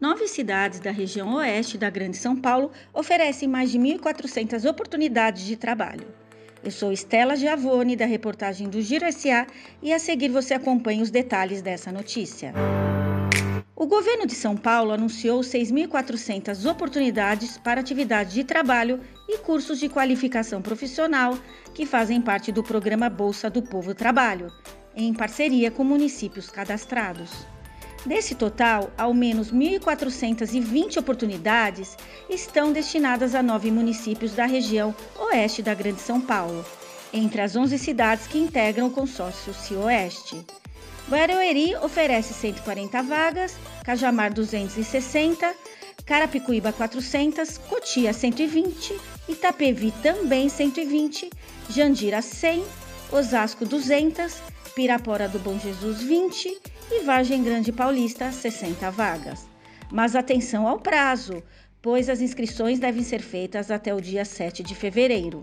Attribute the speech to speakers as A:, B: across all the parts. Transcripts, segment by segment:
A: Nove cidades da região oeste da Grande São Paulo oferecem mais de 1.400 oportunidades de trabalho. Eu sou Estela Giavone, da reportagem do Giro SA, e a seguir você acompanha os detalhes dessa notícia. O governo de São Paulo anunciou 6.400 oportunidades para atividades de trabalho e cursos de qualificação profissional que fazem parte do programa Bolsa do Povo Trabalho, em parceria com municípios cadastrados. Desse total, ao menos 1.420 oportunidades estão destinadas a nove municípios da região oeste da Grande São Paulo, entre as 11 cidades que integram o consórcio Cioeste. Barueri oferece 140 vagas, Cajamar 260, Carapicuíba 400, Cotia 120, Itapevi também 120, Jandira 100, Osasco 200, Pirapora do Bom Jesus 20 e Vargem Grande Paulista 60 vagas. Mas atenção ao prazo, pois as inscrições devem ser feitas até o dia 7 de fevereiro.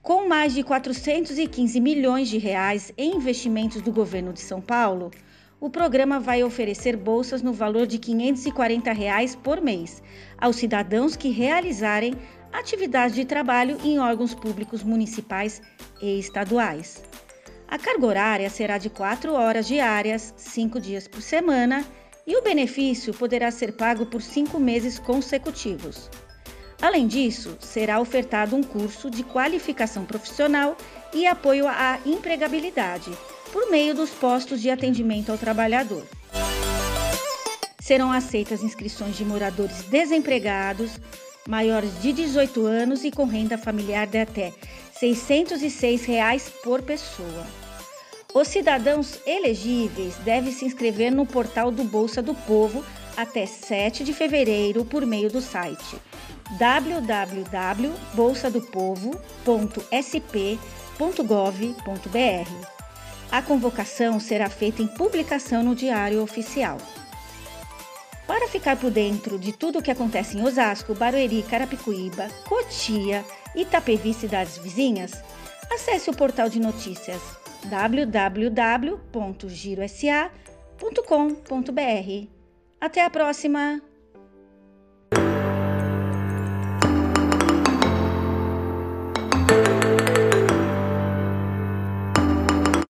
A: Com mais de 415 milhões de reais em investimentos do governo de São Paulo, o programa vai oferecer bolsas no valor de 540 reais por mês aos cidadãos que realizarem atividades de trabalho em órgãos públicos municipais e estaduais. A carga horária será de 4 horas diárias, 5 dias por semana, e o benefício poderá ser pago por 5 meses consecutivos. Além disso, será ofertado um curso de qualificação profissional e apoio à empregabilidade, por meio dos postos de atendimento ao trabalhador. Serão aceitas inscrições de moradores desempregados, maiores de 18 anos e com renda familiar de até 606 reais por pessoa. Os cidadãos elegíveis devem se inscrever no portal do Bolsa do Povo até 7 de fevereiro por meio do site www.bolsadopovo.sp.gov.br. A convocação será feita em publicação no Diário Oficial. Para ficar por dentro de tudo o que acontece em Osasco, Barueri, Carapicuíba, Cotia e Itapevi, cidades vizinhas, acesse o portal de notícias www.girosa.com.br. Até a próxima!